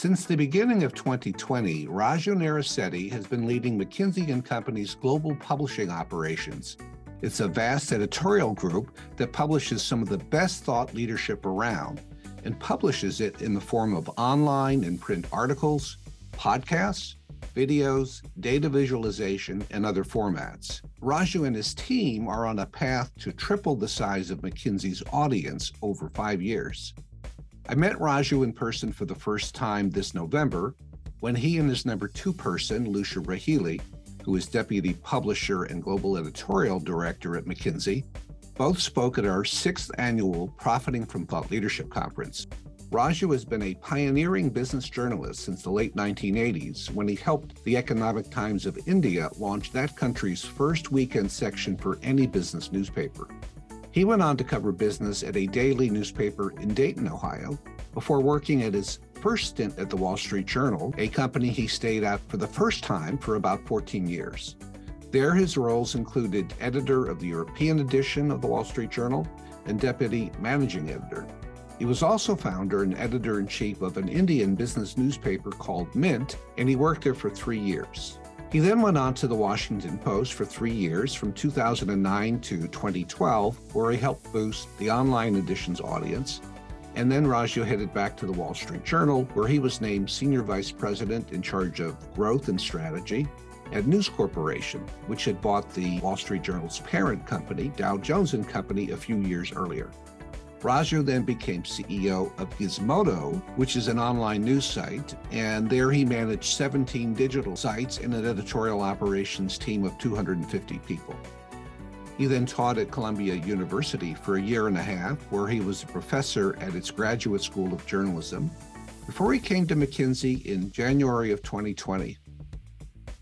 Since the beginning of 2020, Raju Narisetti has been leading McKinsey & Company's global publishing operations. It's a vast editorial group that publishes some of the best thought leadership around and publishes it in the form of online and print articles, podcasts, videos, data visualization, and other formats. Raju and his team are on a path to triple the size of McKinsey's audience over five years. I met Raju in person for the first time this November when he and his number two person, Lucia Rahilly, who is deputy publisher and global editorial director at McKinsey, both spoke at our sixth annual Profiting from Thought Leadership Conference. Raju has been a pioneering business journalist since the late 1980s when he helped the Economic Times of India launch that country's first weekend section for any business newspaper. He went on to cover business at a daily newspaper in Dayton, Ohio, before working at his first stint at the Wall Street Journal, a company he stayed at for the first time for about 14 years. There, his roles included editor of the European edition of the Wall Street Journal and deputy managing editor. He was also founder and editor in chief of an Indian business newspaper called Mint, and he worked there for three years. He then went on to the Washington Post for three years, from 2009 to 2012, where he helped boost the online edition's audience. And then Raju headed back to the Wall Street Journal, where he was named Senior Vice President in charge of growth and strategy at News Corporation, which had bought the Wall Street Journal's parent company, Dow Jones and Company, a few years earlier. Raju then became CEO of Gizmodo, which is an online news site, and there he managed 17 digital sites and an editorial operations team of 250 people. He then taught at Columbia University for a year and a half, where he was a professor at its Graduate School of Journalism, before he came to McKinsey in January of 2020.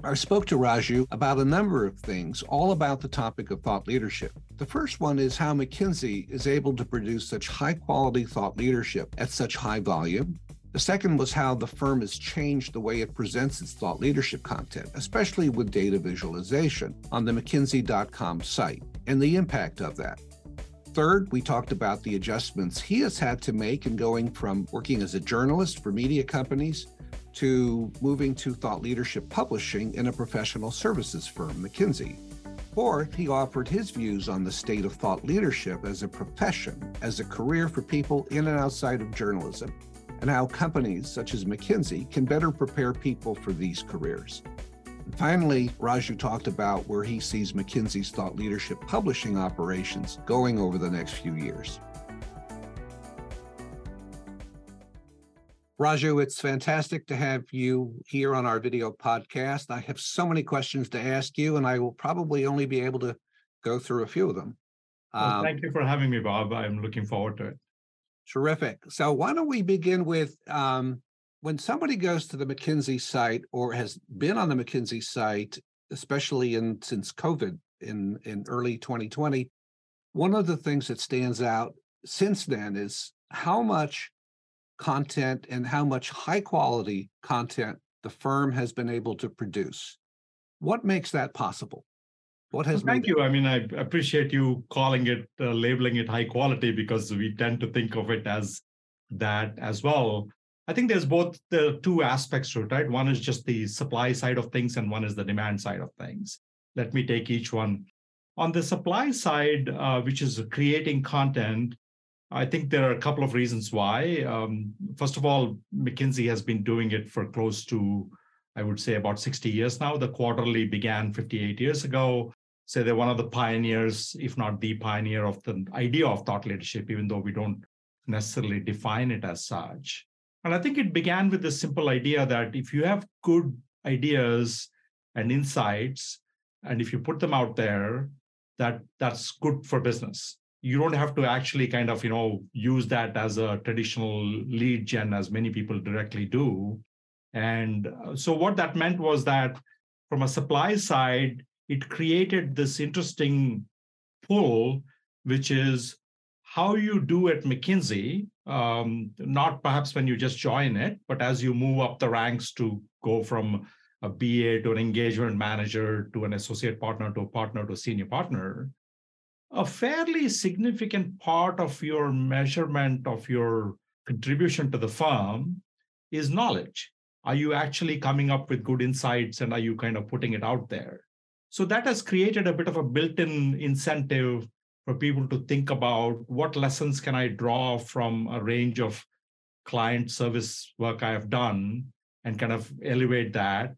I spoke to Raju about a number of things, all about the topic of thought leadership. The first one is how McKinsey is able to produce such high quality thought leadership at such high volume. The second was how the firm has changed the way it presents its thought leadership content, especially with data visualization on the McKinsey.com site and the impact of that. Third, we talked about the adjustments he has had to make in going from working as a journalist for media companies to moving to thought leadership publishing in a professional services firm, McKinsey. Fourth, he offered his views on the state of thought leadership as a profession, as a career for people in and outside of journalism, and how companies such as McKinsey can better prepare people for these careers. And finally, Raju talked about where he sees McKinsey's thought leadership publishing operations going over the next few years. Raju, it's fantastic to have you here on our video podcast. I have so many questions to ask you, and I will probably only be able to go through a few of them. Well, um, thank you for having me, Bob. I'm looking forward to it. Terrific. So, why don't we begin with um, when somebody goes to the McKinsey site or has been on the McKinsey site, especially in since COVID in in early 2020, one of the things that stands out since then is how much content and how much high quality content the firm has been able to produce. What makes that possible? What has well, thank you. I mean, I appreciate you calling it, uh, labeling it high quality because we tend to think of it as that as well. I think there's both the two aspects to it, right? One is just the supply side of things, and one is the demand side of things. Let me take each one. On the supply side, uh, which is creating content, I think there are a couple of reasons why. Um, first of all, McKinsey has been doing it for close to, I would say, about 60 years now. The quarterly began 58 years ago. So they're one of the pioneers, if not the pioneer, of the idea of thought leadership, even though we don't necessarily define it as such. And I think it began with the simple idea that if you have good ideas and insights, and if you put them out there, that that's good for business you don't have to actually kind of you know use that as a traditional lead gen as many people directly do. And uh, so what that meant was that from a supply side it created this interesting pull which is how you do at mckinsey um, not perhaps when you just join it but as you move up the ranks to go from a ba to an engagement manager to an associate partner to a partner to a senior partner a fairly significant part of your measurement of your contribution to the firm is knowledge. Are you actually coming up with good insights and are you kind of putting it out there? So that has created a bit of a built in incentive for people to think about what lessons can I draw from a range of client service work I have done and kind of elevate that.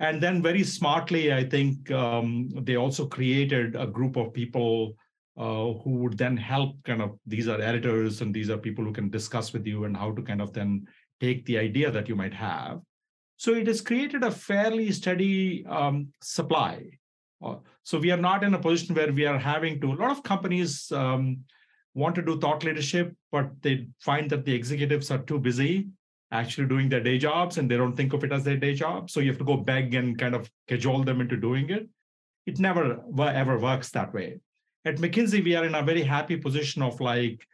And then, very smartly, I think um, they also created a group of people uh, who would then help kind of these are editors and these are people who can discuss with you and how to kind of then take the idea that you might have. So it has created a fairly steady um, supply. Uh, so we are not in a position where we are having to, a lot of companies um, want to do thought leadership, but they find that the executives are too busy actually doing their day jobs and they don't think of it as their day job. So you have to go beg and kind of cajole them into doing it. It never ever works that way. At McKinsey, we are in a very happy position of like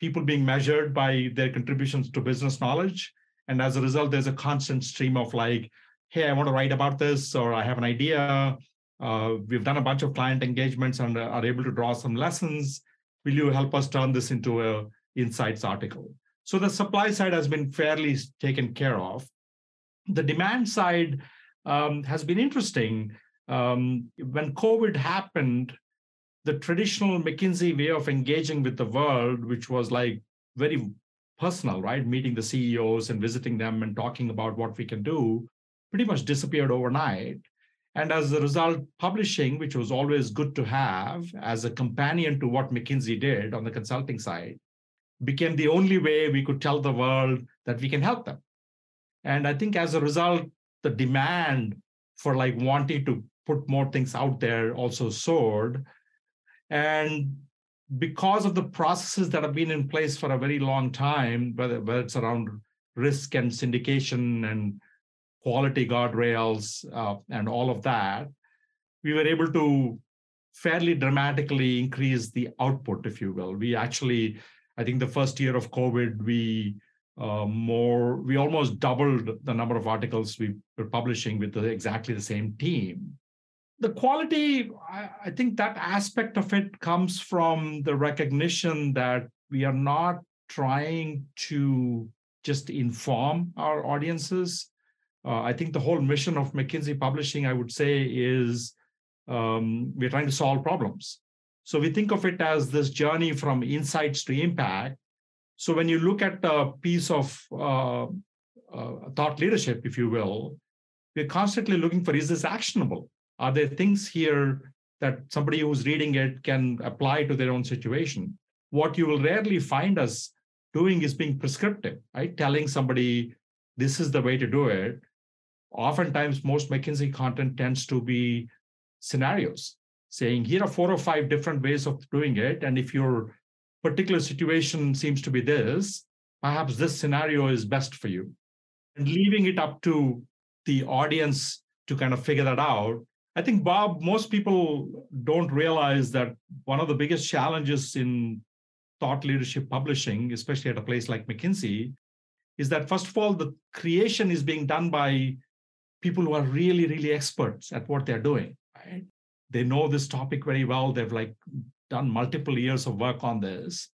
people being measured by their contributions to business knowledge. And as a result, there's a constant stream of like, hey, I want to write about this, or I have an idea. Uh, we've done a bunch of client engagements and are able to draw some lessons. Will you help us turn this into a insights article? So the supply side has been fairly taken care of. The demand side um, has been interesting. Um, when COVID happened, the traditional McKinsey way of engaging with the world, which was like very personal, right? Meeting the CEOs and visiting them and talking about what we can do, pretty much disappeared overnight. And as a result, publishing, which was always good to have as a companion to what McKinsey did on the consulting side, became the only way we could tell the world that we can help them. And I think as a result, the demand for like wanting to put more things out there also soared. And because of the processes that have been in place for a very long time, whether, whether it's around risk and syndication and quality guardrails uh, and all of that, we were able to fairly dramatically increase the output, if you will. We actually I think the first year of COVID, we uh, more we almost doubled the number of articles we were publishing with the, exactly the same team. The quality, I, I think that aspect of it comes from the recognition that we are not trying to just inform our audiences. Uh, I think the whole mission of McKinsey Publishing, I would say, is um, we're trying to solve problems. So we think of it as this journey from insights to impact. So when you look at a piece of uh, uh, thought leadership, if you will, we're constantly looking for is this actionable? Are there things here that somebody who's reading it can apply to their own situation? What you will rarely find us doing is being prescriptive, right? Telling somebody this is the way to do it. Oftentimes, most McKinsey content tends to be scenarios saying here are four or five different ways of doing it. And if your particular situation seems to be this, perhaps this scenario is best for you. And leaving it up to the audience to kind of figure that out. I think, Bob, most people don't realize that one of the biggest challenges in thought leadership publishing, especially at a place like McKinsey, is that first of all, the creation is being done by people who are really, really experts at what they're doing. Right? They know this topic very well. They've like done multiple years of work on this.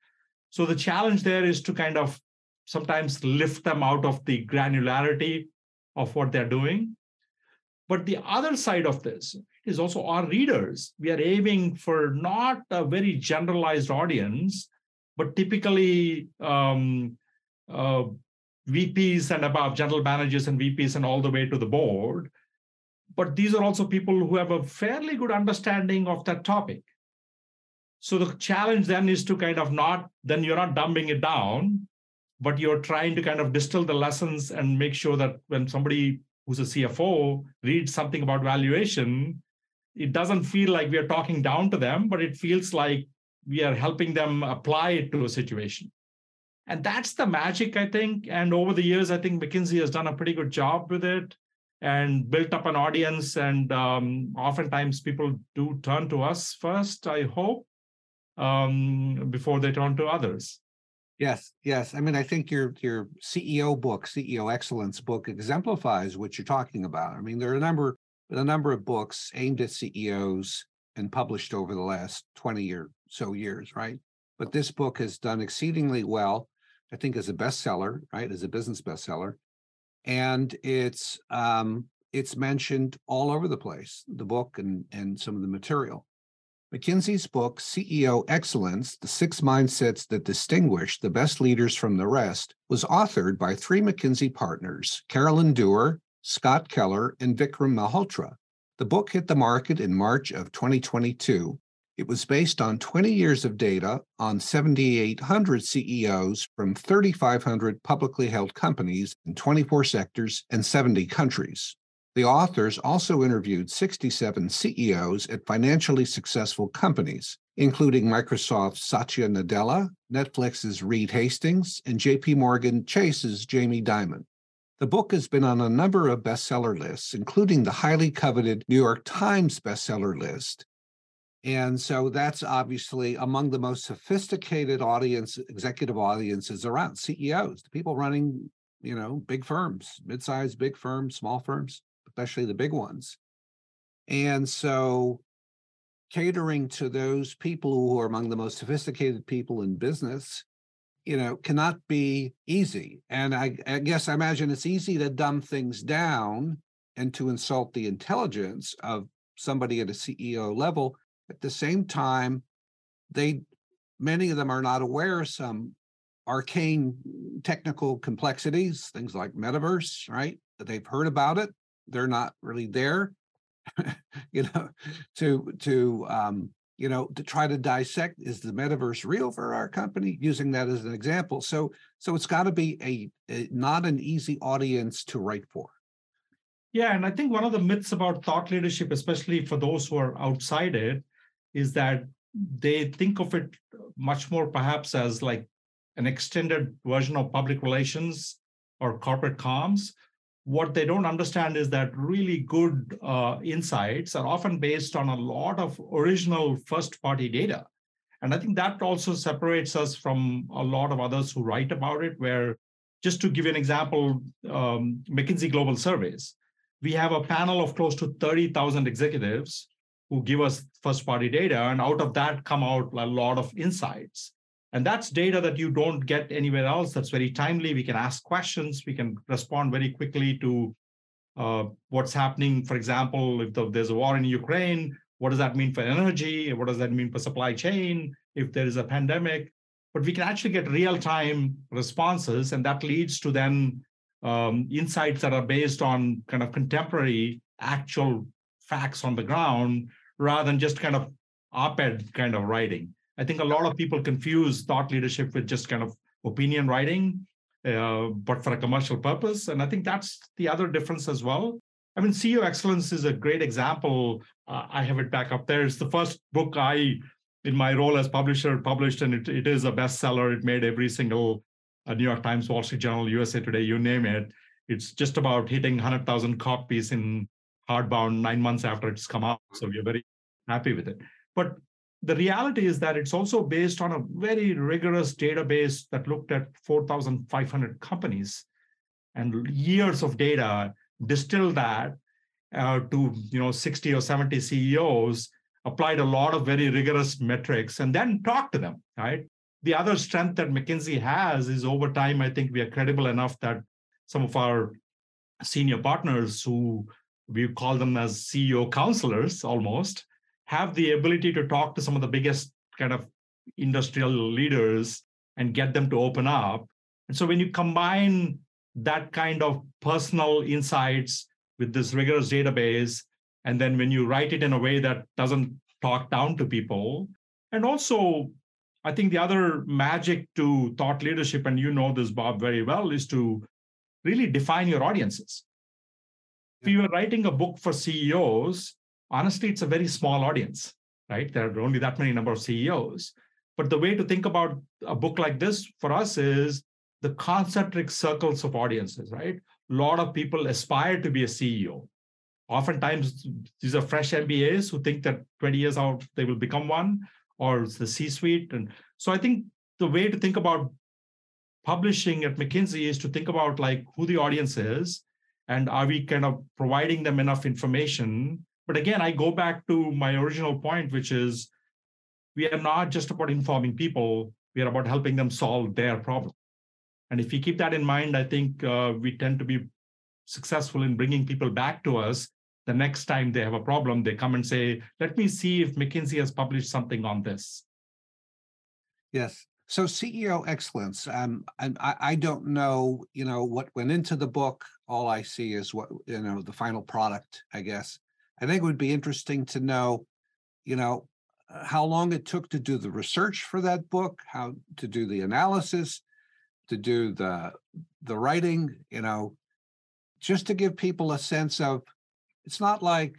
So the challenge there is to kind of sometimes lift them out of the granularity of what they're doing. But the other side of this is also our readers. We are aiming for not a very generalized audience but typically um, uh, vps and above general managers and vps and all the way to the board but these are also people who have a fairly good understanding of that topic. So the challenge then is to kind of not, then you're not dumbing it down, but you're trying to kind of distill the lessons and make sure that when somebody who's a CFO reads something about valuation, it doesn't feel like we are talking down to them, but it feels like we are helping them apply it to a situation. And that's the magic, I think. And over the years, I think McKinsey has done a pretty good job with it and built up an audience. And um, oftentimes people do turn to us first, I hope, um, before they turn to others. Yes, yes. I mean, I think your your CEO book, CEO Excellence book, exemplifies what you're talking about. I mean, there are a number a number of books aimed at CEOs and published over the last 20 or so years, right? But this book has done exceedingly well. I think, as a bestseller, right, as a business bestseller, and it's um, it's mentioned all over the place, the book and and some of the material. McKinsey's book, CEO Excellence The Six Mindsets That Distinguish the Best Leaders from the Rest, was authored by three McKinsey partners, Carolyn Dewar, Scott Keller, and Vikram Malhotra. The book hit the market in March of 2022. It was based on 20 years of data on 7,800 CEOs from 3,500 publicly held companies in 24 sectors and 70 countries. The authors also interviewed 67 CEOs at financially successful companies, including Microsoft's Satya Nadella, Netflix's Reed Hastings, and JP Morgan Chase's Jamie Dimon. The book has been on a number of bestseller lists, including the highly coveted New York Times bestseller list. And so that's obviously among the most sophisticated audience, executive audiences around CEOs, the people running, you know, big firms, mid-sized, big firms, small firms especially the big ones. And so catering to those people who are among the most sophisticated people in business, you know, cannot be easy. And I, I guess I imagine it's easy to dumb things down and to insult the intelligence of somebody at a CEO level. At the same time, they many of them are not aware of some arcane technical complexities, things like metaverse, right? They've heard about it, they're not really there you know to to um you know to try to dissect is the metaverse real for our company? using that as an example. So so it's got to be a, a, not an easy audience to write for. Yeah and i think one of the myths about thought leadership especially for those who are outside it is that they think of it much more perhaps as like an extended version of public relations or corporate comms what they don't understand is that really good uh, insights are often based on a lot of original first party data. And I think that also separates us from a lot of others who write about it, where just to give you an example, um, McKinsey Global Surveys, we have a panel of close to 30,000 executives who give us first party data. And out of that come out a lot of insights. And that's data that you don't get anywhere else. That's very timely. We can ask questions. We can respond very quickly to uh, what's happening. For example, if the, there's a war in Ukraine, what does that mean for energy? What does that mean for supply chain? If there is a pandemic, but we can actually get real-time responses, and that leads to then um, insights that are based on kind of contemporary, actual facts on the ground, rather than just kind of op-ed kind of writing. I think a lot of people confuse thought leadership with just kind of opinion writing, uh, but for a commercial purpose. And I think that's the other difference as well. I mean, CEO Excellence is a great example. Uh, I have it back up there. It's the first book I, in my role as publisher, published, and it, it is a bestseller. It made every single uh, New York Times, Wall Street Journal, USA Today, you name it. It's just about hitting 100,000 copies in hardbound nine months after it's come out. So we're very happy with it. But the reality is that it's also based on a very rigorous database that looked at 4,500 companies and years of data, distilled that uh, to you know 60 or 70 CEOs, applied a lot of very rigorous metrics, and then talked to them. Right. The other strength that McKinsey has is over time, I think we are credible enough that some of our senior partners who we call them as CEO counselors almost have the ability to talk to some of the biggest kind of industrial leaders and get them to open up. And so when you combine that kind of personal insights with this rigorous database, and then when you write it in a way that doesn't talk down to people, and also I think the other magic to thought leadership, and you know this, Bob, very well, is to really define your audiences. If you are writing a book for CEOs, honestly, it's a very small audience, right? There are only that many number of CEOs. But the way to think about a book like this for us is the concentric circles of audiences, right? A lot of people aspire to be a CEO. Oftentimes, these are fresh MBAs who think that 20 years out they will become one, or it's the C-suite. And so I think the way to think about publishing at McKinsey is to think about like who the audience is, and are we kind of providing them enough information but again, I go back to my original point, which is we are not just about informing people, we are about helping them solve their problem. And if we keep that in mind, I think uh, we tend to be successful in bringing people back to us. The next time they have a problem, they come and say, let me see if McKinsey has published something on this. Yes. So CEO excellence. Um, and I, I don't know, you know, what went into the book. All I see is what you know, the final product. I guess. I think it would be interesting to know, you know, uh, how long it took to do the research for that book, how to do the analysis, to do the the writing. You know, just to give people a sense of. It's not like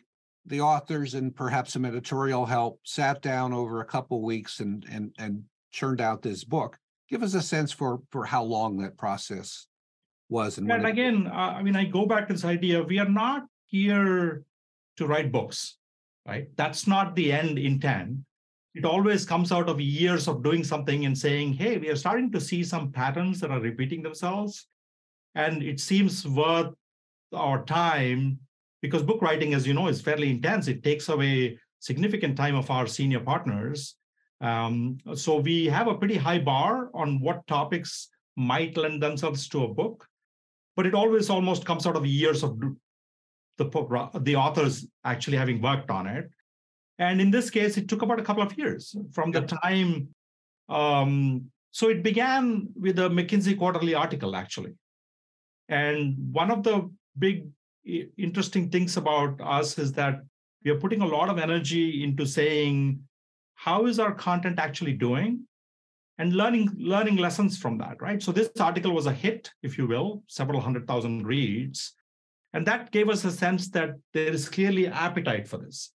the authors and perhaps some editorial help sat down over a couple weeks and and and churned out this book. Give us a sense for for how long that process was. And, and again, uh, I mean, I go back to this idea: we are not here to write books, right? That's not the end intent. It always comes out of years of doing something and saying, "Hey, we are starting to see some patterns that are repeating themselves, and it seems worth our time." Because book writing, as you know, is fairly intense. It takes away significant time of our senior partners um, so we have a pretty high bar on what topics might lend themselves to a book, but it always almost comes out of years of the, the authors actually having worked on it. And in this case, it took about a couple of years from the time. Um, so it began with a McKinsey quarterly article, actually. And one of the big interesting things about us is that we are putting a lot of energy into saying how is our content actually doing? And learning learning lessons from that right? So this article was a hit if you will several hundred thousand reads. And that gave us a sense that there is clearly appetite for this.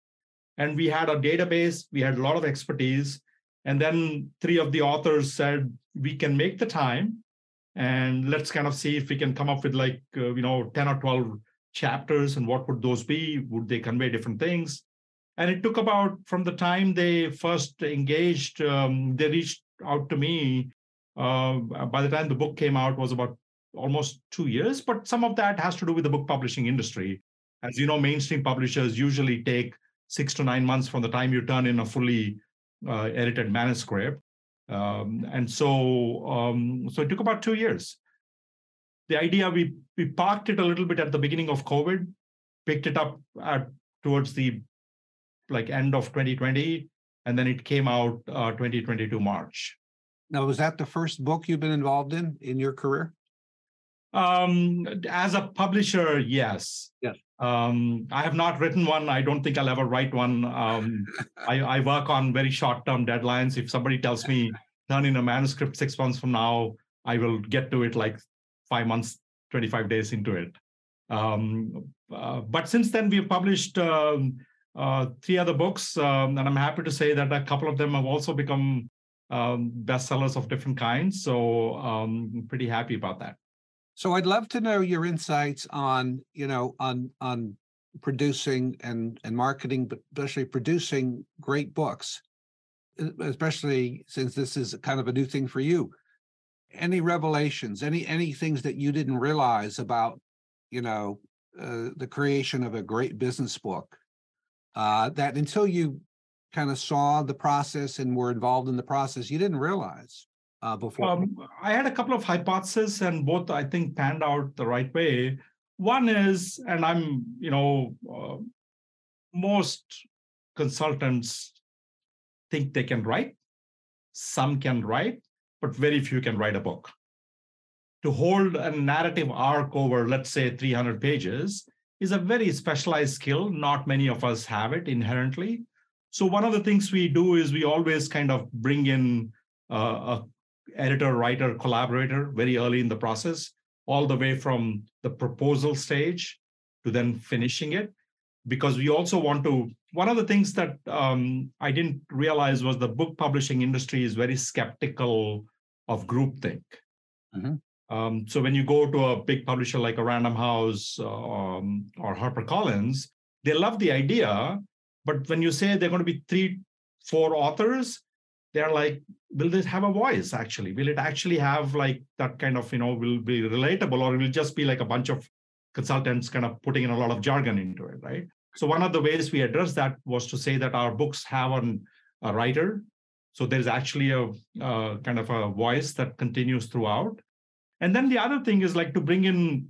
And we had a database we had a lot of expertise. And then three of the authors said we can make the time and let's kind of see if we can come up with like uh, you know 10 or 12 chapters and what would those be? Would they convey different things and it took about from the time they first engaged um, they reached out to me uh, by the time the book came out was about almost two years but some of that has to do with the book publishing industry. As you know mainstream publishers usually take six to nine months from the time you turn in a fully uh, edited manuscript. Um, and so um, so it took about two years. The idea we we parked it a little bit at the beginning of covid picked it up at towards the like end of 2020, and then it came out uh, 2022 March. Now, was that the first book you've been involved in in your career? Um, as a publisher, yes. Yes. Um, I have not written one. I don't think I'll ever write one. Um, I, I work on very short-term deadlines. If somebody tells me turn in a manuscript six months from now, I will get to it like five months, 25 days into it. Um, uh, but since then, we've published um, uh, three other books, um, and I'm happy to say that a couple of them have also become um, bestsellers of different kinds. So um, I'm pretty happy about that. So I'd love to know your insights on, you know, on on producing and and marketing, but especially producing great books, especially since this is kind of a new thing for you. Any revelations? Any any things that you didn't realize about, you know, uh, the creation of a great business book uh, that until you kind of saw the process and were involved in the process, you didn't realize uh, before? Um, I had a couple of hypotheses, and both I think panned out the right way. One is, and I'm, you know, uh, most consultants think they can write, some can write, but very few can write a book. To hold a narrative arc over, let's say, 300 pages is a very specialized skill. Not many of us have it inherently. So one of the things we do is we always kind of bring in uh, a editor, writer, collaborator very early in the process, all the way from the proposal stage to then finishing it. Because we also want to, one of the things that um, I didn't realize was the book publishing industry is very skeptical of groupthink. Mm-hmm. Um, so when you go to a big publisher like a Random House um, or HarperCollins, they love the idea, but when you say they're going to be three, four authors, they're like, will this have a voice actually? Will it actually have like that kind of, you know, will be relatable or will just be like a bunch of consultants kind of putting in a lot of jargon into it, right? So one of the ways we address that was to say that our books have an, a writer. So there's actually a, a kind of a voice that continues throughout. And then the other thing is like to bring in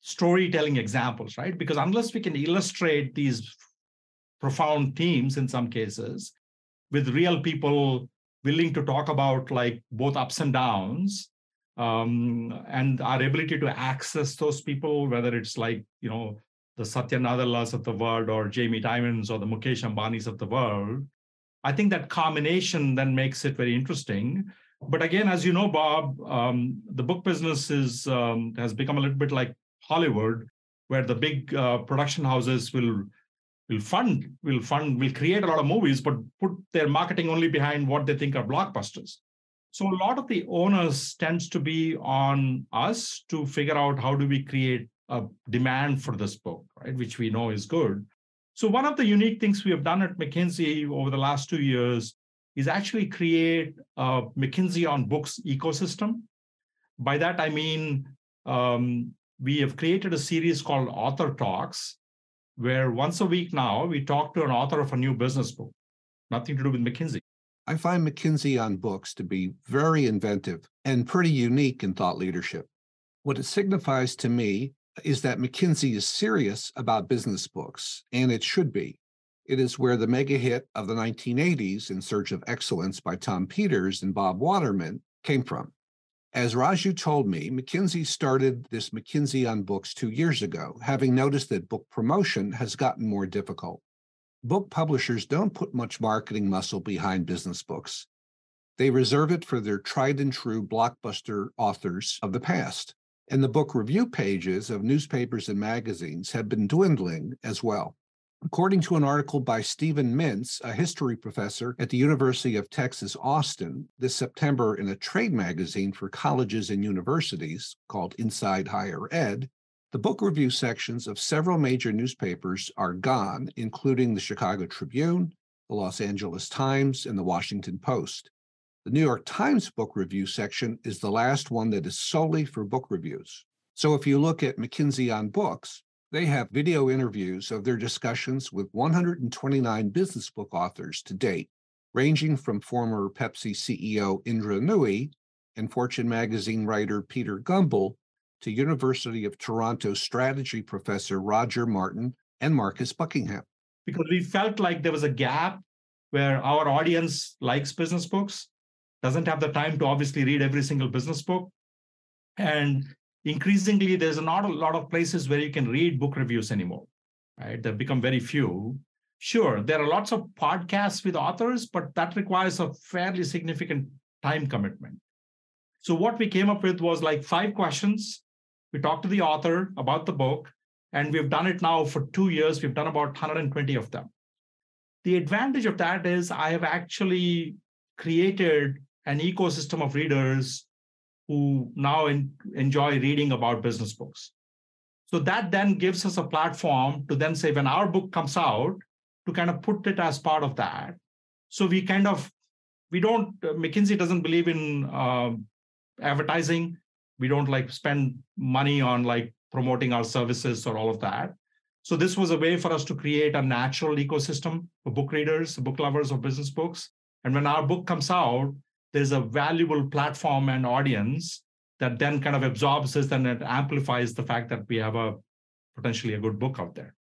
storytelling examples, right? Because unless we can illustrate these profound themes in some cases with real people willing to talk about like both ups and downs um, and our ability to access those people, whether it's like, you know, the Satya Nadellas of the world or Jamie Dimons or the Mukesh Ambanis of the world, I think that combination then makes it very interesting. But again, as you know, Bob, um, the book business is um, has become a little bit like Hollywood, where the big uh, production houses will will fund will fund will create a lot of movies, but put their marketing only behind what they think are blockbusters. So a lot of the onus tends to be on us to figure out how do we create a demand for this book, right? Which we know is good. So one of the unique things we have done at McKinsey over the last two years is actually create a McKinsey on Books ecosystem. By that I mean um, we have created a series called Author Talks, where once a week now we talk to an author of a new business book, nothing to do with McKinsey. I find McKinsey on books to be very inventive and pretty unique in thought leadership. What it signifies to me is that McKinsey is serious about business books, and it should be. It is where the mega hit of the 1980s, In Search of Excellence by Tom Peters and Bob Waterman, came from. As Raju told me, McKinsey started this McKinsey on Books two years ago, having noticed that book promotion has gotten more difficult. Book publishers don't put much marketing muscle behind business books. They reserve it for their tried and true blockbuster authors of the past. And the book review pages of newspapers and magazines have been dwindling as well. According to an article by Steven Mintz, a history professor at the University of Texas, Austin, this September in a trade magazine for colleges and universities called Inside Higher Ed, the book review sections of several major newspapers are gone, including the Chicago Tribune, the Los Angeles Times, and the Washington Post. The New York Times book review section is the last one that is solely for book reviews. So if you look at McKinsey on Books, they have video interviews of their discussions with 129 business book authors to date, ranging from former Pepsi CEO Indra Nooyi and Fortune magazine writer Peter Gumbel to University of Toronto strategy professor Roger Martin and Marcus Buckingham. Because we felt like there was a gap where our audience likes business books, doesn't have the time to obviously read every single business book, and increasingly there's not a lot of places where you can read book reviews anymore right? They've become very few. Sure there are lots of podcasts with authors but that requires a fairly significant time commitment. So what we came up with was like five questions. We talked to the author about the book and we've done it now for two years. We've done about 120 of them. The advantage of that is i have actually created an ecosystem of readers who now in, enjoy reading about business books. So that then gives us a platform to then say when our book comes out, to kind of put it as part of that. So we kind of we don't uh, McKinsey doesn't believe in uh, advertising. We don't like spend money on like promoting our services or all of that. So this was a way for us to create a natural ecosystem for book readers, book lovers of business books. And when our book comes out, there's a valuable platform and audience that then kind of absorbs this and it amplifies the fact that we have a potentially a good book out there.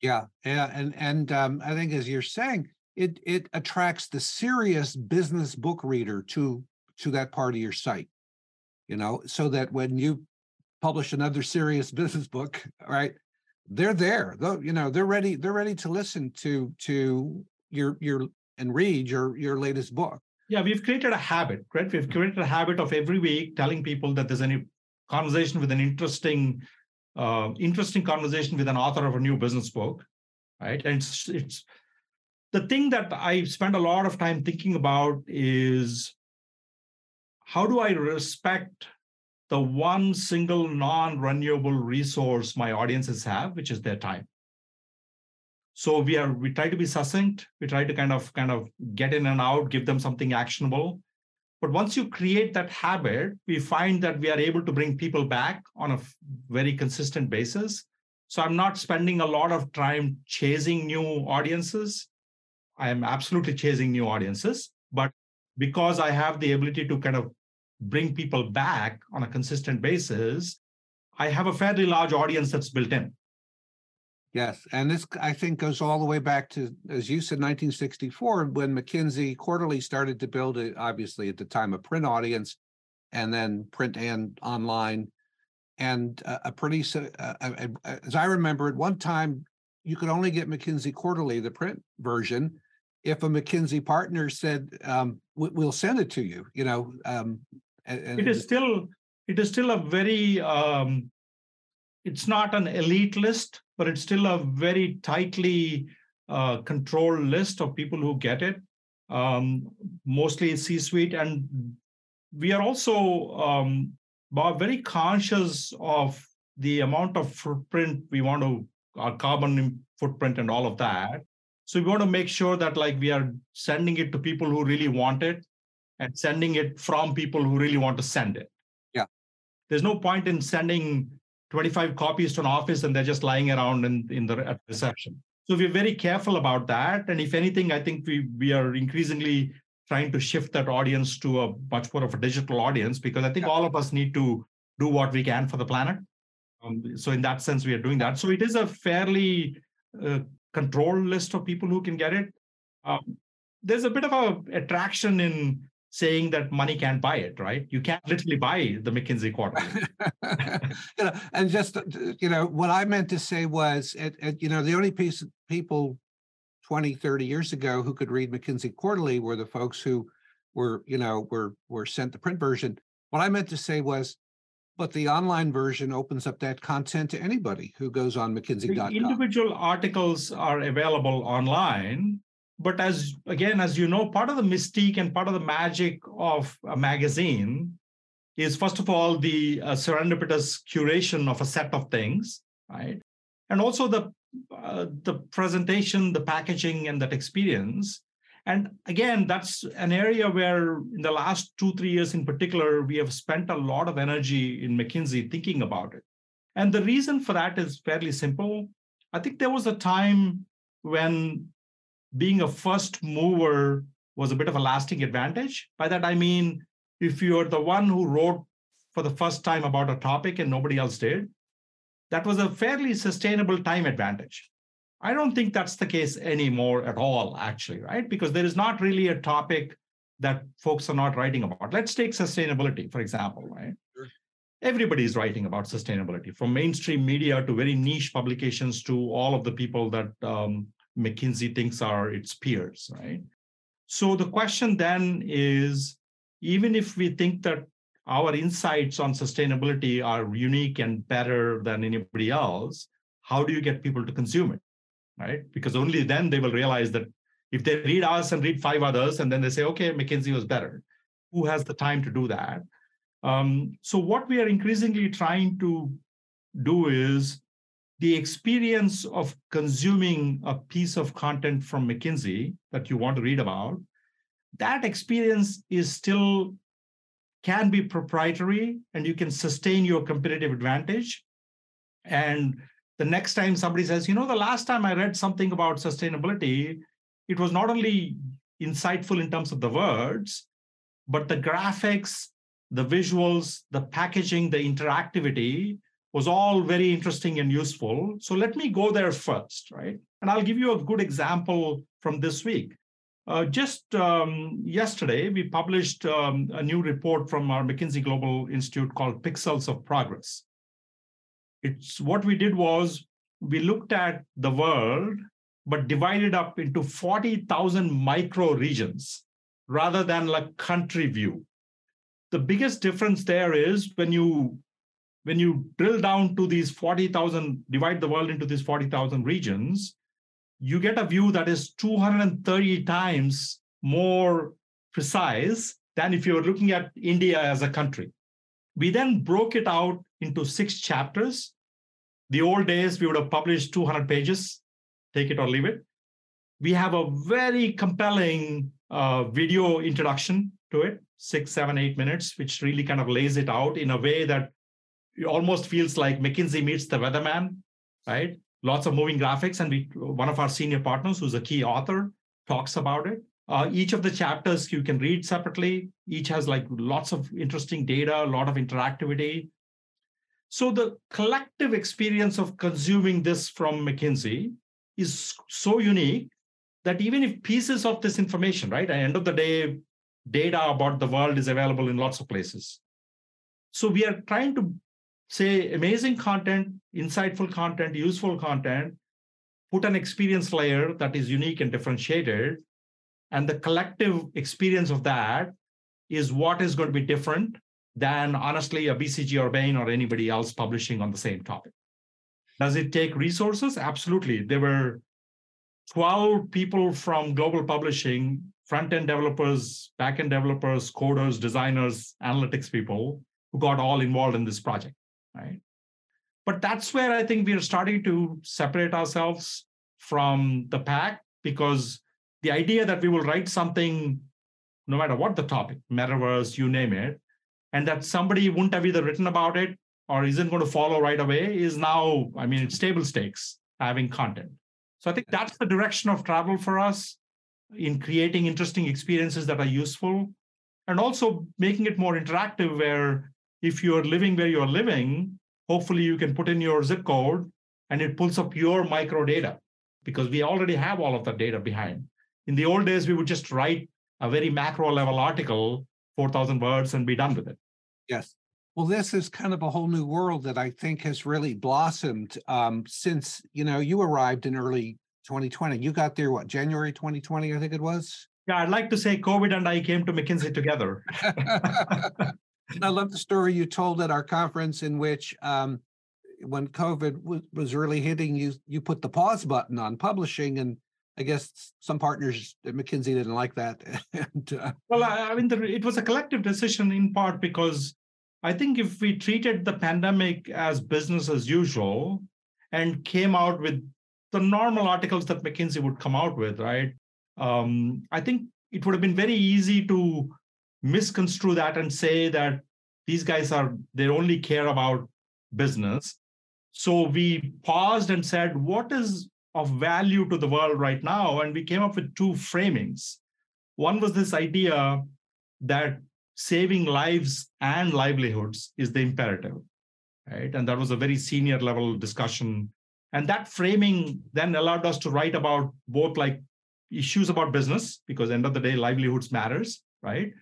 Yeah, yeah, and and um, I think as you're saying, it it attracts the serious business book reader to to that part of your site, you know, so that when you publish another serious business book, right, they're there. Though you know they're ready. They're ready to listen to to your your and read your your latest book. Yeah, we've created a habit, right? We've created a habit of every week telling people that there's any conversation with an interesting, uh, interesting conversation with an author of a new business book, right? And it's, it's the thing that I spend a lot of time thinking about is how do I respect the one single non-renewable resource my audiences have, which is their time so we are we try to be succinct. We try to kind of kind of get in and out give them something actionable. But once you create that habit we find that we are able to bring people back on a very consistent basis. So i'm not spending a lot of time chasing new audiences. I am absolutely chasing new audiences. But because i have the ability to kind of bring people back on a consistent basis, I have a fairly large audience that's built in. Yes, and this I think goes all the way back to, as you said, 1964, when McKinsey Quarterly started to build it. Obviously, at the time, a print audience, and then print and online, and a, a pretty. Uh, as I remember, at one time, you could only get McKinsey Quarterly, the print version, if a McKinsey partner said, um, "We'll send it to you." You know, um, and, it is still it is still a very um, it's not an elite list, but it's still a very tightly uh, controlled list of people who get it, um, mostly C-suite, and we are also um, very conscious of the amount of footprint we want to our carbon footprint and all of that. So we want to make sure that like we are sending it to people who really want it and sending it from people who really want to send it. Yeah. There's no point in sending 25 copies to an office and they're just lying around in, in the reception. So we're very careful about that. And if anything, I think we we are increasingly trying to shift that audience to a much more of a digital audience because I think all of us need to do what we can for the planet. Um, so in that sense, we are doing that. So it is a fairly uh, controlled list of people who can get it. Um, there's a bit of a attraction in saying that money can't buy it, right? You can't literally buy the McKinsey quarterly. you know, and just you know, what I meant to say was, it, it, you know, the only piece people 20, 30 years ago who could read McKinsey quarterly were the folks who were, you know, were were sent the print version. What I meant to say was but the online version opens up that content to anybody who goes on McKinsey.com. Individual articles are available online, but as again, as you know, part of the mystique and part of the magic of a magazine is first of all the uh, serendipitous curation of a set of things, right? And also the uh, the presentation, the packaging, and that experience. And again, that's an area where in the last two, three years in particular, we have spent a lot of energy in McKinsey thinking about it. And the reason for that is fairly simple. I think there was a time when being a first mover was a bit of a lasting advantage. By that, I mean, if you're the one who wrote for the first time about a topic and nobody else did, that was a fairly sustainable time advantage. I don't think that's the case anymore at all, actually, right? Because there is not really a topic that folks are not writing about. Let's take sustainability, for example, right? Sure. Everybody is writing about sustainability, from mainstream media to very niche publications to all of the people that um, McKinsey thinks are its peers, right? So the question then is even if we think that our insights on sustainability are unique and better than anybody else, how do you get people to consume it? right? Because only then they will realize that if they read us and read five others, and then they say, okay, McKinsey was better. Who has the time to do that? Um, so what we are increasingly trying to do is the experience of consuming a piece of content from McKinsey that you want to read about, that experience is still can be proprietary and you can sustain your competitive advantage. And the next time somebody says, you know, the last time I read something about sustainability, it was not only insightful in terms of the words, but the graphics, the visuals, the packaging, the interactivity was all very interesting and useful. So let me go there first, right? And I'll give you a good example from this week. Uh, just um, yesterday, we published um, a new report from our McKinsey Global Institute called Pixels of Progress it's what we did was we looked at the world but divided up into 40,000 micro regions rather than like country view the biggest difference there is when you when you drill down to these 40,000 divide the world into these 40,000 regions you get a view that is 230 times more precise than if you were looking at India as a country. We then broke it out into six chapters. The old days, we would have published 200 pages, take it or leave it. We have a very compelling uh, video introduction to it, six, seven, eight minutes, which really kind of lays it out in a way that it almost feels like McKinsey meets the weatherman, right? Lots of moving graphics. And we, one of our senior partners, who's a key author, talks about it. Uh, each of the chapters you can read separately. Each has like lots of interesting data, a lot of interactivity. So the collective experience of consuming this from McKinsey is so unique that even if pieces of this information, right, at the end of the day, data about the world is available in lots of places. So we are trying to say amazing content, insightful content, useful content, put an experience layer that is unique and differentiated. And the collective experience of that is what is going to be different than honestly a BCG or Bain or anybody else publishing on the same topic. Does it take resources? Absolutely. There were 12 people from global publishing, front end developers, back end developers, coders, designers, analytics people who got all involved in this project, right? But that's where I think we are starting to separate ourselves from the pack because the idea that we will write something, no matter what the topic, metaverse, you name it, and that somebody wouldn't have either written about it or isn't going to follow right away is now, I mean, it's table stakes having content. So I think that's the direction of travel for us in creating interesting experiences that are useful and also making it more interactive where if you're living where you're living, hopefully you can put in your zip code and it pulls up your micro data because we already have all of that data behind. In the old days, we would just write a very macro level article, 4,000 words, and be done with it. Yes. Well, this is kind of a whole new world that I think has really blossomed um, since you know you arrived in early 2020. You got there what January 2020, I think it was. Yeah, I'd like to say COVID and I came to McKinsey together. I love the story you told at our conference in which um, when COVID w- was really hitting you, you put the pause button on publishing, and I guess some partners at McKinsey didn't like that. and, uh, well, I, I mean, the, it was a collective decision in part because I think if we treated the pandemic as business as usual and came out with the normal articles that McKinsey would come out with, right? Um, I think it would have been very easy to misconstrue that and say that these guys are they only care about business. So we paused and said, what is of value to the world right now? And we came up with two framings. One was this idea that saving lives and livelihoods is the imperative right and that was a very senior level discussion and that framing then allowed us to write about both like issues about business because end of the day livelihoods matters right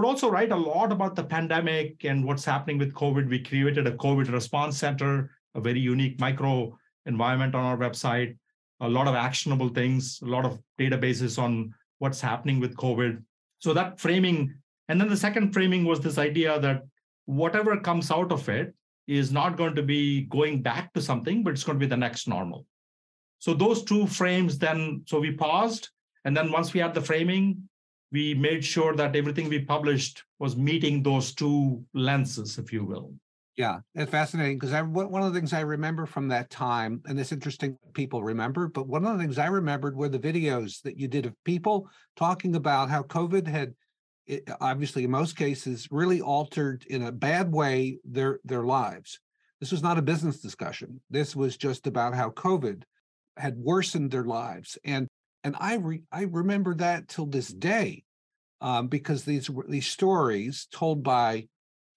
but also write a lot about the pandemic and what's happening with covid we created a covid response center a very unique micro environment on our website a lot of actionable things a lot of databases on what's happening with covid so that framing and then the second framing was this idea that whatever comes out of it is not going to be going back to something, but it's going to be the next normal. So those two frames then, so we paused. And then once we had the framing, we made sure that everything we published was meeting those two lenses, if you will. Yeah, it's fascinating because one of the things I remember from that time, and it's interesting people remember, but one of the things I remembered were the videos that you did of people talking about how COVID had it, obviously in most cases really altered in a bad way their their lives this was not a business discussion this was just about how covid had worsened their lives and and i re, i remember that till this day um, because these were these stories told by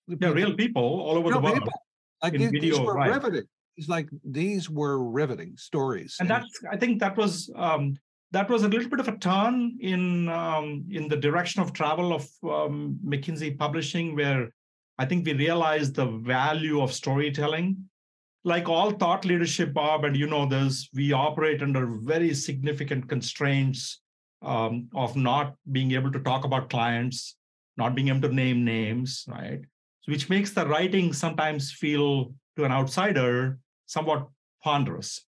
yeah, people, real people all over the world people. like these, video, these were right. riveting it's like these were riveting stories and, and that's i think that was um, that was a little bit of a turn in um, in the direction of travel of um, McKinsey Publishing, where I think we realized the value of storytelling. Like all thought leadership, Bob, and you know this, we operate under very significant constraints um, of not being able to talk about clients, not being able to name names, right? Which makes the writing sometimes feel to an outsider somewhat ponderous.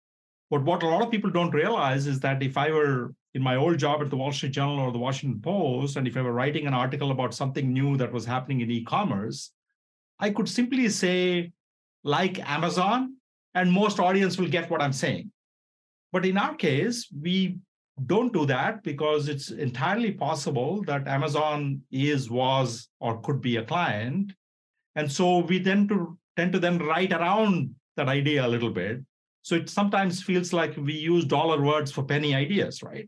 But what a lot of people don't realize is that if I were in my old job at the Wall Street Journal or the Washington Post, and if I were writing an article about something new that was happening in e commerce, I could simply say, like Amazon, and most audience will get what I'm saying. But in our case, we don't do that because it's entirely possible that Amazon is, was, or could be a client. And so we tend to tend to then write around that idea a little bit so it sometimes feels like we use dollar words for penny ideas, right?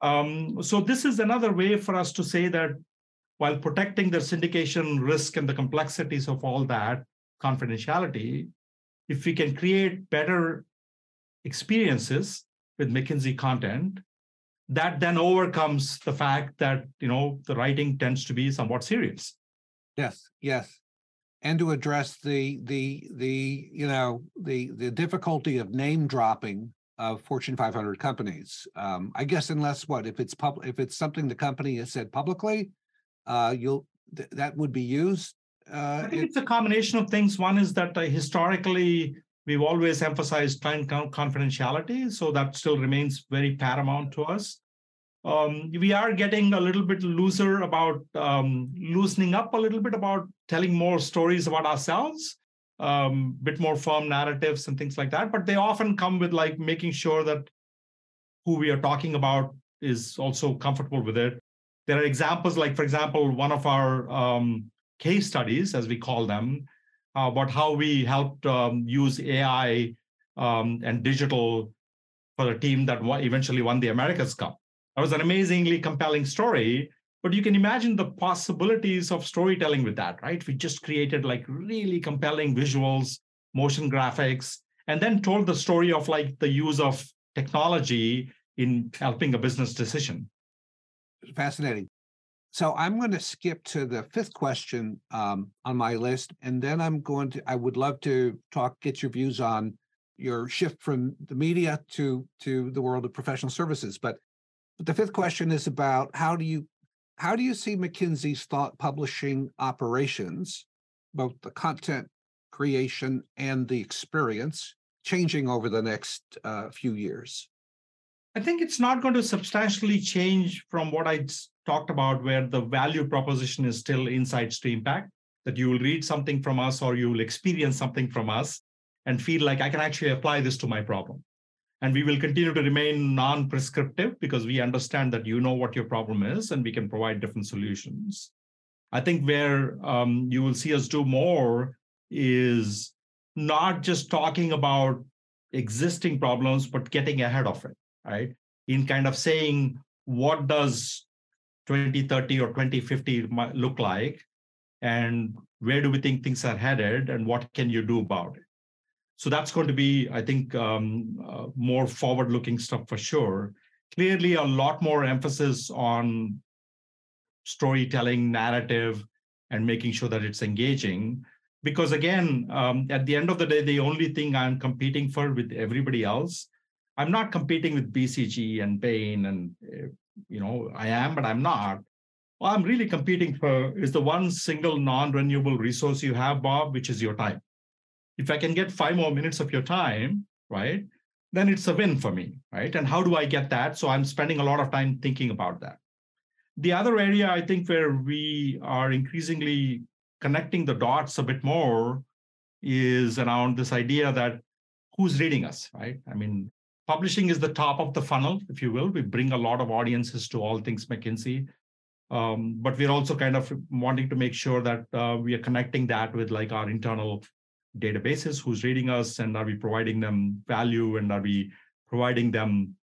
Um, so this is another way for us to say that while protecting the syndication risk and the complexities of all that confidentiality, if we can create better experiences with McKinsey content, that then overcomes the fact that you know the writing tends to be somewhat serious. Yes, yes, and to address the the the you know the the difficulty of name dropping of Fortune 500 companies. Um, I guess unless what if it's public if it's something the company has said publicly, uh, you'll th- that would be used. Uh, I think it, it's a combination of things. One is that uh, historically we've always emphasized client confidentiality, so that still remains very paramount to us. Um, we are getting a little bit looser about um, loosening up a little bit about telling more stories about ourselves um, bit more firm narratives and things like that. But they often come with like making sure that who we are talking about is also comfortable with it. There are examples like, for example, one of our um, case studies, as we call them, uh, about how we helped um, use AI um, and digital for a team that eventually won the America's Cup. That was an amazingly compelling story but you can imagine the possibilities of storytelling with that, right? We just created like really compelling visuals, motion graphics, and then told the story of like the use of technology in helping a business decision. Fascinating. So I'm going to skip to the fifth question um, on my list, and then I'm going to. I would love to talk, get your views on your shift from the media to to the world of professional services. But but the fifth question is about how do you how do you see McKinsey's thought publishing operations, both the content creation and the experience, changing over the next uh, few years? I think it's not going to substantially change from what I talked about, where the value proposition is still insights to impact, that you will read something from us or you will experience something from us and feel like I can actually apply this to my problem. And we will continue to remain non prescriptive because we understand that you know what your problem is and we can provide different solutions. I think where um, you will see us do more is not just talking about existing problems, but getting ahead of it, right? In kind of saying, what does 2030 or 2050 look like? And where do we think things are headed? And what can you do about it? So that's going to be, I think, um, uh, more forward-looking stuff for sure. Clearly, a lot more emphasis on storytelling, narrative, and making sure that it's engaging. Because again, um, at the end of the day, the only thing I'm competing for with everybody else, I'm not competing with BCG and Bain, and uh, you know, I am, but I'm not. What I'm really competing for is the one single non-renewable resource you have, Bob, which is your time if I can get five more minutes of your time, right, then it's a win for me, right? And how do I get that? So I'm spending a lot of time thinking about that. The other area I think where we are increasingly connecting the dots a bit more is around this idea that who's reading us, right? I mean, publishing is the top of the funnel, if you will. We bring a lot of audiences to all things McKinsey. Um, but we're also kind of wanting to make sure that uh, we are connecting that with like our internal databases, who's reading us, and are we providing them value, and are we providing them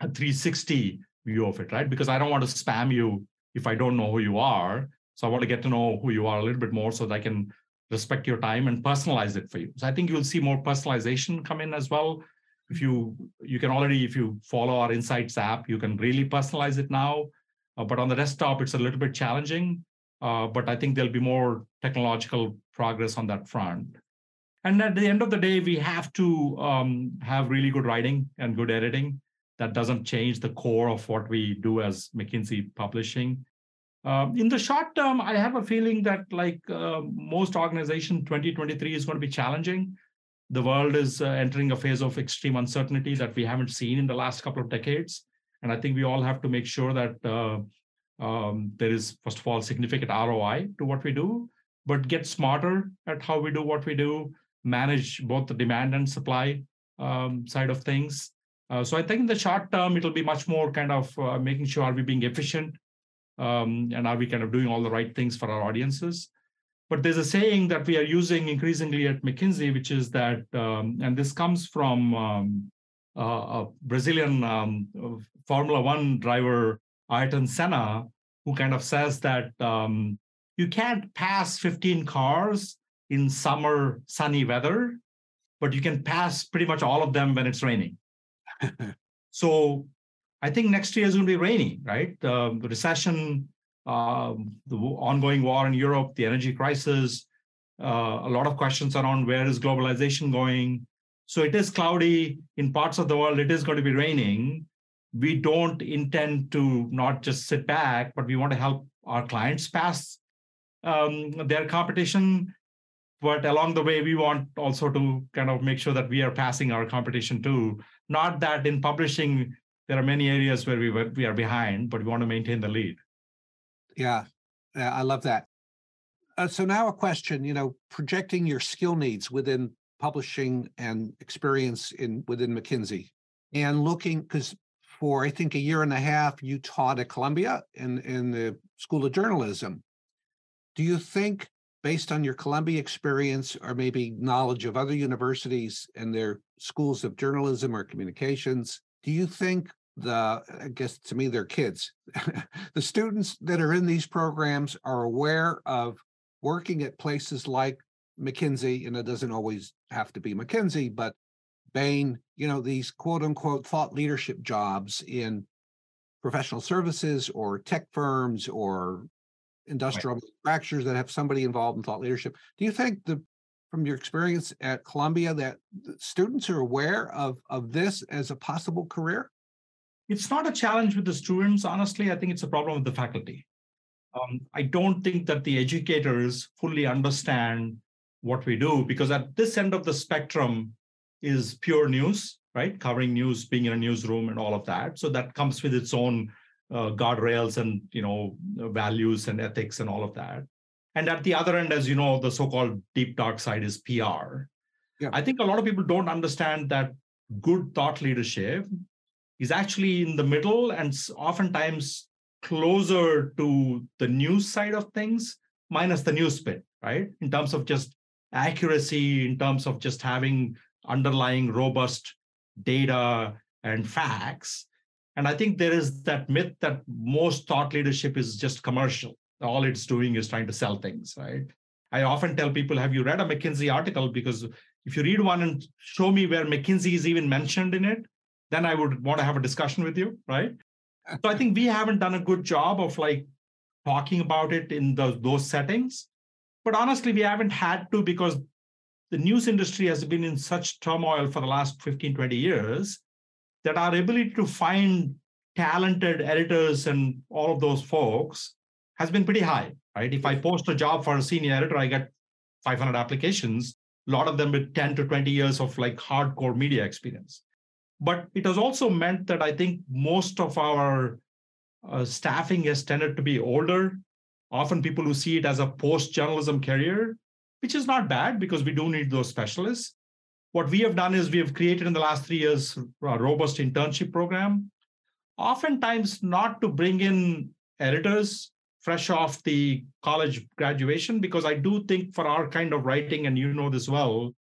a 360 view of it, right? Because I don't want to spam you if I don't know who you are. So I want to get to know who you are a little bit more so that I can respect your time and personalize it for you. So I think you'll see more personalization come in as well. If you you can already, if you follow our Insights app, you can really personalize it now. Uh, but on the desktop, it's a little bit challenging. Uh, but I think there'll be more technological progress on that front. And at the end of the day, we have to um, have really good writing and good editing. That doesn't change the core of what we do as McKinsey Publishing. Um, in the short term, I have a feeling that, like uh, most organizations, 2023 is going to be challenging. The world is uh, entering a phase of extreme uncertainty that we haven't seen in the last couple of decades. And I think we all have to make sure that uh, um, there is, first of all, significant ROI to what we do, but get smarter at how we do what we do, manage both the demand and supply um, side of things. Uh, so I think in the short term, it'll be much more kind of uh, making sure are we being efficient um, and are we kind of doing all the right things for our audiences. But there's a saying that we are using increasingly at McKinsey, which is that, um, and this comes from um, uh, a Brazilian um, Formula One driver, Ayrton Senna, who kind of says that um, you can't pass 15 cars in summer sunny weather, but you can pass pretty much all of them when it's raining. so I think next year is going to be rainy, right? the recession, um, the ongoing war in Europe, the energy crisis, uh, a lot of questions around where is globalization going. So it is cloudy in parts of the world. It is going to be raining. We don't intend to not just sit back, but we want to help our clients pass um, their competition. But along the way, we want also to kind of make sure that we are passing our competition too. Not that in publishing there are many areas where we we are behind, but we want to maintain the lead. Yeah, yeah I love that. Uh, so now a question, you know, projecting your skill needs within publishing and experience in within McKinsey, and looking because for I think a year and a half you taught at Columbia in in the School of Journalism. Do you think, based on your Columbia experience or maybe knowledge of other universities and their schools of journalism or communications, do you think the I guess to me they're kids. the students that are in these programs are aware of working at places like McKinsey, and it doesn't always have to be McKinsey, but Bain, you know, these quote unquote thought leadership jobs in professional services or tech firms or industrial right. manufacturers that have somebody involved in thought leadership. Do you think the from your experience at Columbia that students are aware of of this as a possible career? It's not a challenge with the students, honestly. I think it's a problem with the faculty. Um, I don't think that the educators fully understand what we do because at this end of the spectrum is pure news, right? Covering news, being in a newsroom, and all of that. So that comes with its own uh, guardrails and you know values and ethics and all of that. And at the other end, as you know, the so-called deep dark side is PR. Yeah. I think a lot of people don't understand that good thought leadership is actually in the middle and oftentimes closer to the news side of things, minus the news bit, right? In terms of just accuracy, in terms of just having underlying robust data and facts. And I think there is that myth that most thought leadership is just commercial. All it's doing is trying to sell things, right? I often tell people, have you read a McKinsey article? Because if you read one and show me where McKinsey is even mentioned in it, then I would want to have a discussion with you, right? so I think we haven't done a good job of like talking about it in the, those settings. But honestly, we haven't had to because the news industry has been in such turmoil for the last 15, 20 years that our ability to find talented editors and all of those folks has been pretty high, right? If I post a job for a senior editor, I get 500 applications, a lot of them with 10 to 20 years of like hardcore media experience. But it has also meant that I think most of our uh, staffing has tended to be older, often people who see it as a post journalism career, which is not bad because we do need those specialists. What we have done is we have created in the last three years a robust internship program, oftentimes not to bring in editors fresh off the college graduation, because I do think for our kind of writing, and you know this well,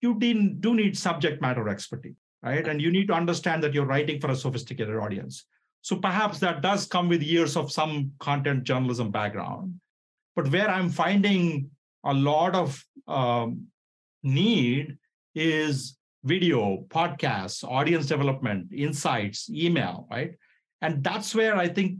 you do need subject matter expertise right? And you need to understand that you're writing for a sophisticated audience. So perhaps that does come with years of some content journalism background. But where I'm finding a lot of um, need is video, podcasts, audience development, insights, email, right? And that's where I think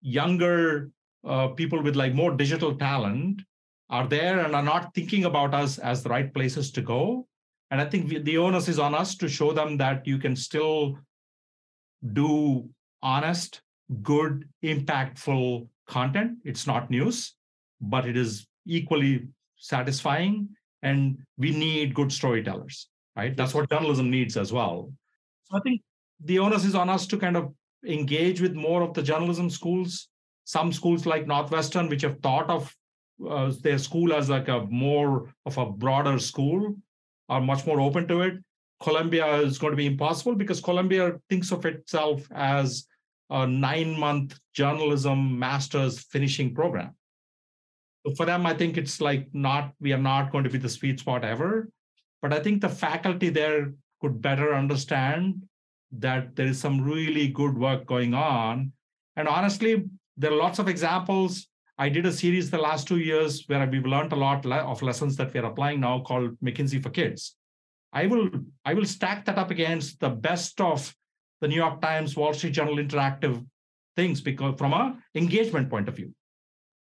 younger uh, people with like more digital talent are there and are not thinking about us as the right places to go and I think we, the onus is on us to show them that you can still do honest, good, impactful content. It's not news, but it is equally satisfying. And we need good storytellers, right? That's what journalism needs as well. So I think the onus is on us to kind of engage with more of the journalism schools. Some schools like Northwestern, which have thought of uh, their school as like a more of a broader school, are much more open to it. Columbia is going to be impossible because Columbia thinks of itself as a nine month journalism master's finishing program. So for them, I think it's like not, we are not going to be the sweet spot ever. But I think the faculty there could better understand that there is some really good work going on. And honestly, there are lots of examples. I did a series the last two years where we've learned a lot of lessons that we're applying now called McKinsey for Kids. I will I will stack that up against the best of the New York Times, Wall Street Journal interactive things because from a engagement point of view.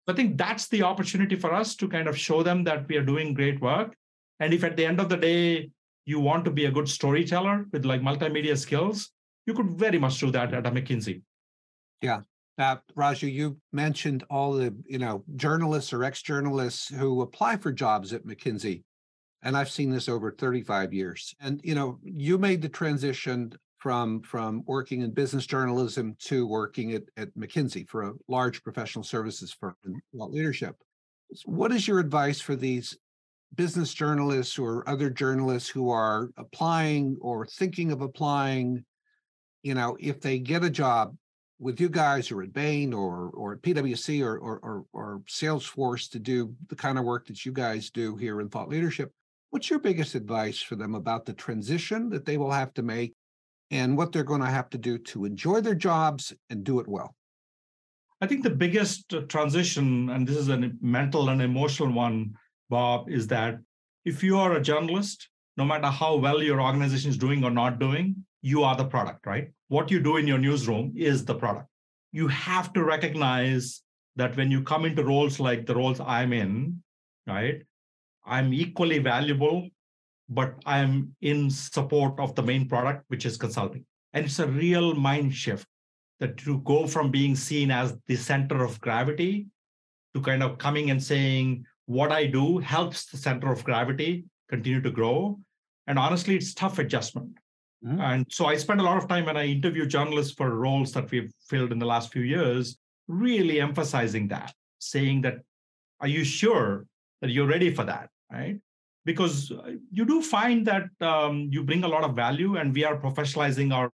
I think that's the opportunity for us to kind of show them that we are doing great work. And if at the end of the day you want to be a good storyteller with like multimedia skills, you could very much do that at a McKinsey. Yeah. Uh, Raju, you mentioned all the you know journalists or ex-journalists who apply for jobs at McKinsey, and I've seen this over 35 years. And you know, you made the transition from from working in business journalism to working at, at McKinsey for a large professional services firm in leadership. What is your advice for these business journalists or other journalists who are applying or thinking of applying, you know, if they get a job with you guys or at Bain or or at PwC or, or or or Salesforce to do the kind of work that you guys do here in thought leadership, what's your biggest advice for them about the transition that they will have to make and what they're going to have to do to enjoy their jobs and do it well? I think the biggest uh, transition, and this is a mental and emotional one, Bob, is that if you are a journalist, no matter how well your organization is doing or not doing, you are the product, right? What you do in your newsroom is the product. You have to recognize that when you come into roles like the roles I'm in, right? I'm equally valuable, but I'm in support of the main product, which is consulting. And it's a real mind shift that to go from being seen as the center of gravity to kind of coming and saying, what I do helps the center of gravity continue to grow. And honestly, it's tough adjustment. Mm-hmm. And so I spend a lot of time when I interview journalists for roles that we've filled in the last few years, really emphasizing that, saying that, are you sure that you're ready for that? Right. Because uh, you do find that um, you bring a lot of value, and we are professionalizing our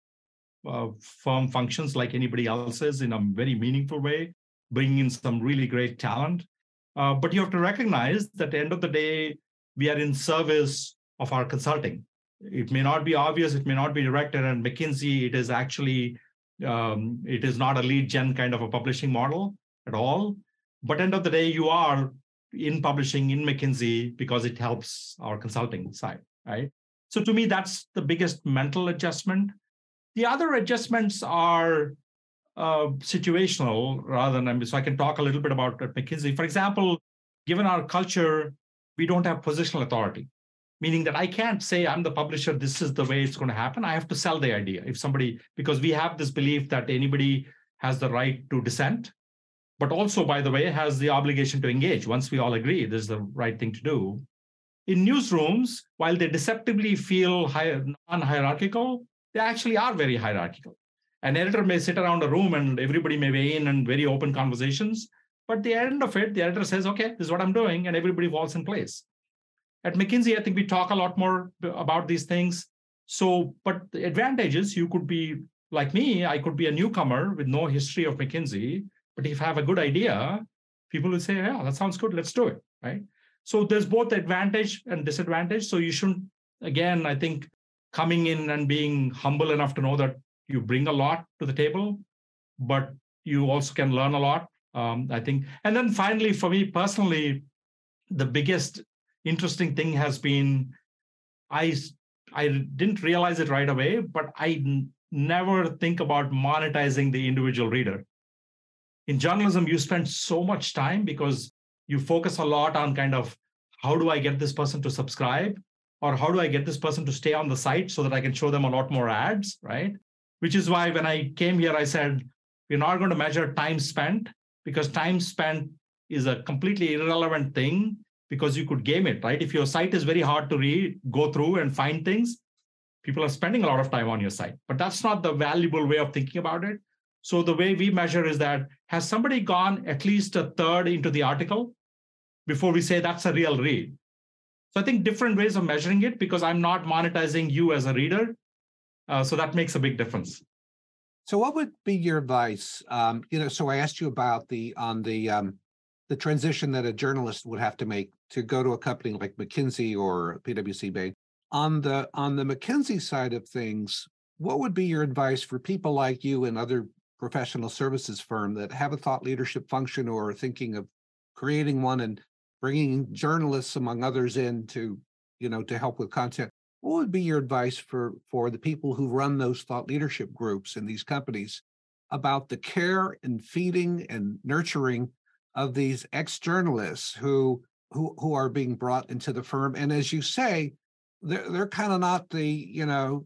uh, firm functions like anybody else's in a very meaningful way, bringing in some really great talent. Uh, but you have to recognize that at the end of the day, we are in service of our consulting. It may not be obvious, it may not be directed, and McKinsey, it is actually um, it is not a lead gen kind of a publishing model at all. But end of the day, you are in publishing in McKinsey because it helps our consulting side, right? So to me, that's the biggest mental adjustment. The other adjustments are uh, situational rather than so I can talk a little bit about McKinsey. For example, given our culture, we don't have positional authority, meaning that I can't say I'm the publisher, this is the way it's going to happen. I have to sell the idea. If somebody, because we have this belief that anybody has the right to dissent, but also, by the way, has the obligation to engage once we all agree this is the right thing to do. In newsrooms, while they deceptively feel non hierarchical, they actually are very hierarchical an editor may sit around a room and everybody may weigh in and very open conversations. But at the end of it, the editor says, okay, this is what I'm doing, and everybody falls in place. At McKinsey, I think we talk a lot more about these things. So, but the advantage is you could be like me, I could be a newcomer with no history of McKinsey. But if I have a good idea, people will say, yeah, that sounds good, let's do it. Right. So there's both advantage and disadvantage. So you shouldn't, again, I think coming in and being humble enough to know that you bring a lot to the table, but you also can learn a lot. Um, I think. And then finally, for me personally, the biggest interesting thing has been I I didn't realize it right away, but I n- never think about monetizing the individual reader. In journalism, you spend so much time because you focus a lot on kind of how do I get this person to subscribe or how do I get this person to stay on the site so that I can show them a lot more ads, right? which is why when I came here, I said, we're not going to measure time spent because time spent is a completely irrelevant thing because you could game it, right? If your site is very hard to read, go through and find things, people are spending a lot of time on your site. But that's not the valuable way of thinking about it. So the way we measure is that has somebody gone at least a third into the article before we say that's a real read? So I think different ways of measuring it because I'm not monetizing you as a reader. Uh, so that makes a big difference. So, what would be your advice? Um, you know, so I asked you about the on the um, the transition that a journalist would have to make to go to a company like McKinsey or PwC Bain. On the on the McKinsey side of things, what would be your advice for people like you and other professional services firm that have a thought leadership function or are thinking of creating one and bringing journalists among others in to you know to help with content what would be your advice for for the people who run those thought leadership groups in these companies about the care and feeding and nurturing of these ex-journalists who who who are being brought into the firm and as you say they're they're kind of not the you know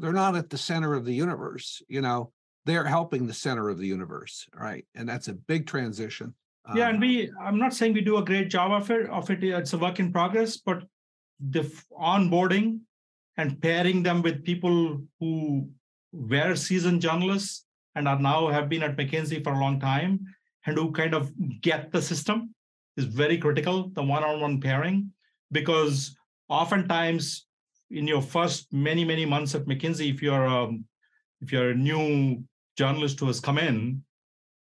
they're not at the center of the universe you know they're helping the center of the universe right and that's a big transition yeah and um, we i'm not saying we do a great job of it of it it's a work in progress but the onboarding and pairing them with people who were seasoned journalists and are now have been at mckinsey for a long time and who kind of get the system is very critical the one-on-one pairing because oftentimes in your first many many months at mckinsey if you're a, if you're a new journalist who has come in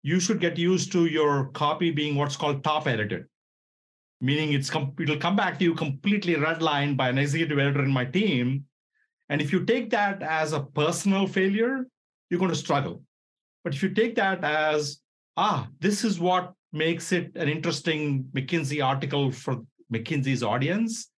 you should get used to your copy being what's called top edited. Meaning it's com- it'll come back to you completely redlined by an executive editor in my team. And if you take that as a personal failure you're going to struggle. But if you take that as ah this is what makes it an interesting mckinsey article for mckinsey's audience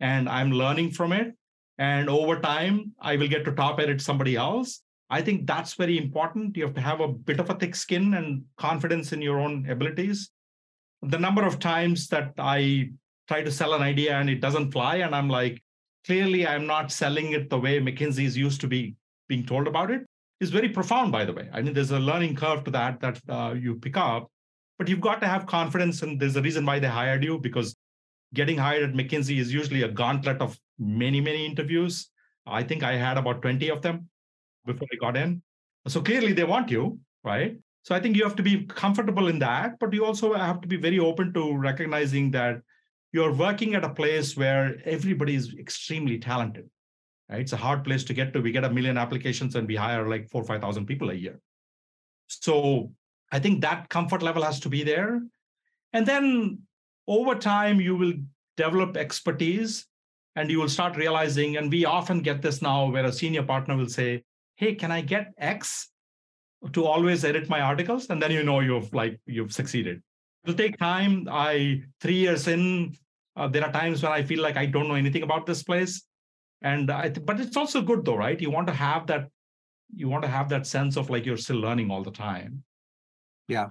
and i'm learning from it and over time i will get to top edit somebody else I think that's very important. You have to have a bit of a thick skin and confidence in your own abilities. The number of times that I try to sell an idea and it doesn't fly, and I'm like, clearly I'm not selling it the way McKinsey is used to be being told about it, is very profound, by the way. I mean, there's a learning curve to that that uh, you pick up, but you've got to have confidence. And there's a reason why they hired you because getting hired at McKinsey is usually a gauntlet of many, many interviews. I think I had about 20 of them before I got in. So clearly they want you, right? So I think you have to be comfortable in that, but you also have to be very open to recognizing that you're working at a place where everybody is extremely talented. Right? It's a hard place to get to. We get a million applications and we hire like four, 5,000 people a year. So I think that comfort level has to be there. And then over time, you will develop expertise and you will start realizing, and we often get this now where a senior partner will say, hey, can I get X to always edit my articles? And then you know you've like you've succeeded. It'll take time. I three years in, uh, there are times when I feel like I don't know anything about this place, and I. Th- but it's also good though, right? You want to have that. You want to have that sense of like you're still learning all the time. Yeah,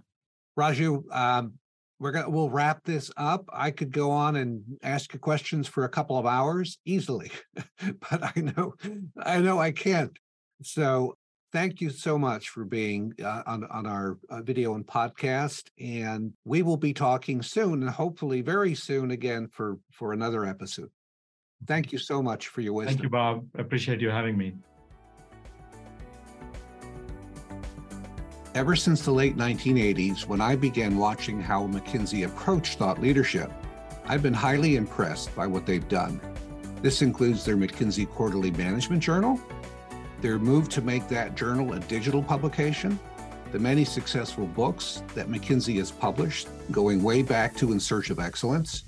Raju, um, we're gonna we'll wrap this up. I could go on and ask you questions for a couple of hours easily, but I know I know I can't. So thank you so much for being uh, on, on our uh, video and podcast. And we will be talking soon and hopefully very soon again for, for another episode. Thank you so much for your wisdom. Thank you, Bob. Appreciate you having me. Ever since the late 1980s, when I began watching how McKinsey approached thought leadership, I've been highly impressed by what they've done. This includes their McKinsey Quarterly Management Journal, their move to make that journal a digital publication, the many successful books that McKinsey has published, going way back to In Search of Excellence,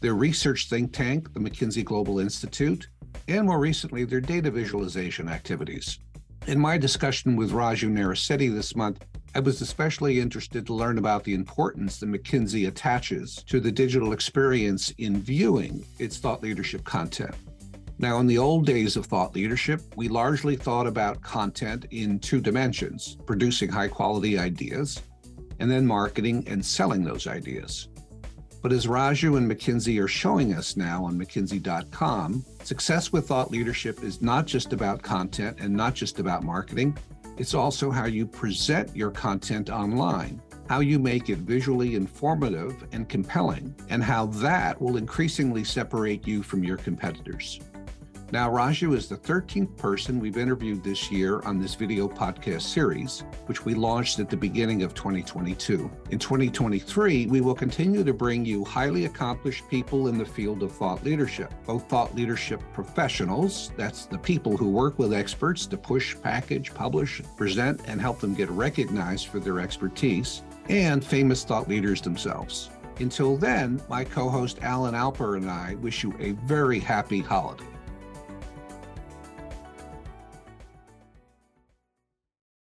their research think tank, the McKinsey Global Institute, and more recently, their data visualization activities. In my discussion with Raju Narisetty this month, I was especially interested to learn about the importance that McKinsey attaches to the digital experience in viewing its thought leadership content. Now, in the old days of thought leadership, we largely thought about content in two dimensions producing high quality ideas, and then marketing and selling those ideas. But as Raju and McKinsey are showing us now on McKinsey.com, success with thought leadership is not just about content and not just about marketing. It's also how you present your content online, how you make it visually informative and compelling, and how that will increasingly separate you from your competitors. Now, Raju is the 13th person we've interviewed this year on this video podcast series, which we launched at the beginning of 2022. In 2023, we will continue to bring you highly accomplished people in the field of thought leadership, both thought leadership professionals, that's the people who work with experts to push, package, publish, present, and help them get recognized for their expertise, and famous thought leaders themselves. Until then, my co host Alan Alper and I wish you a very happy holiday.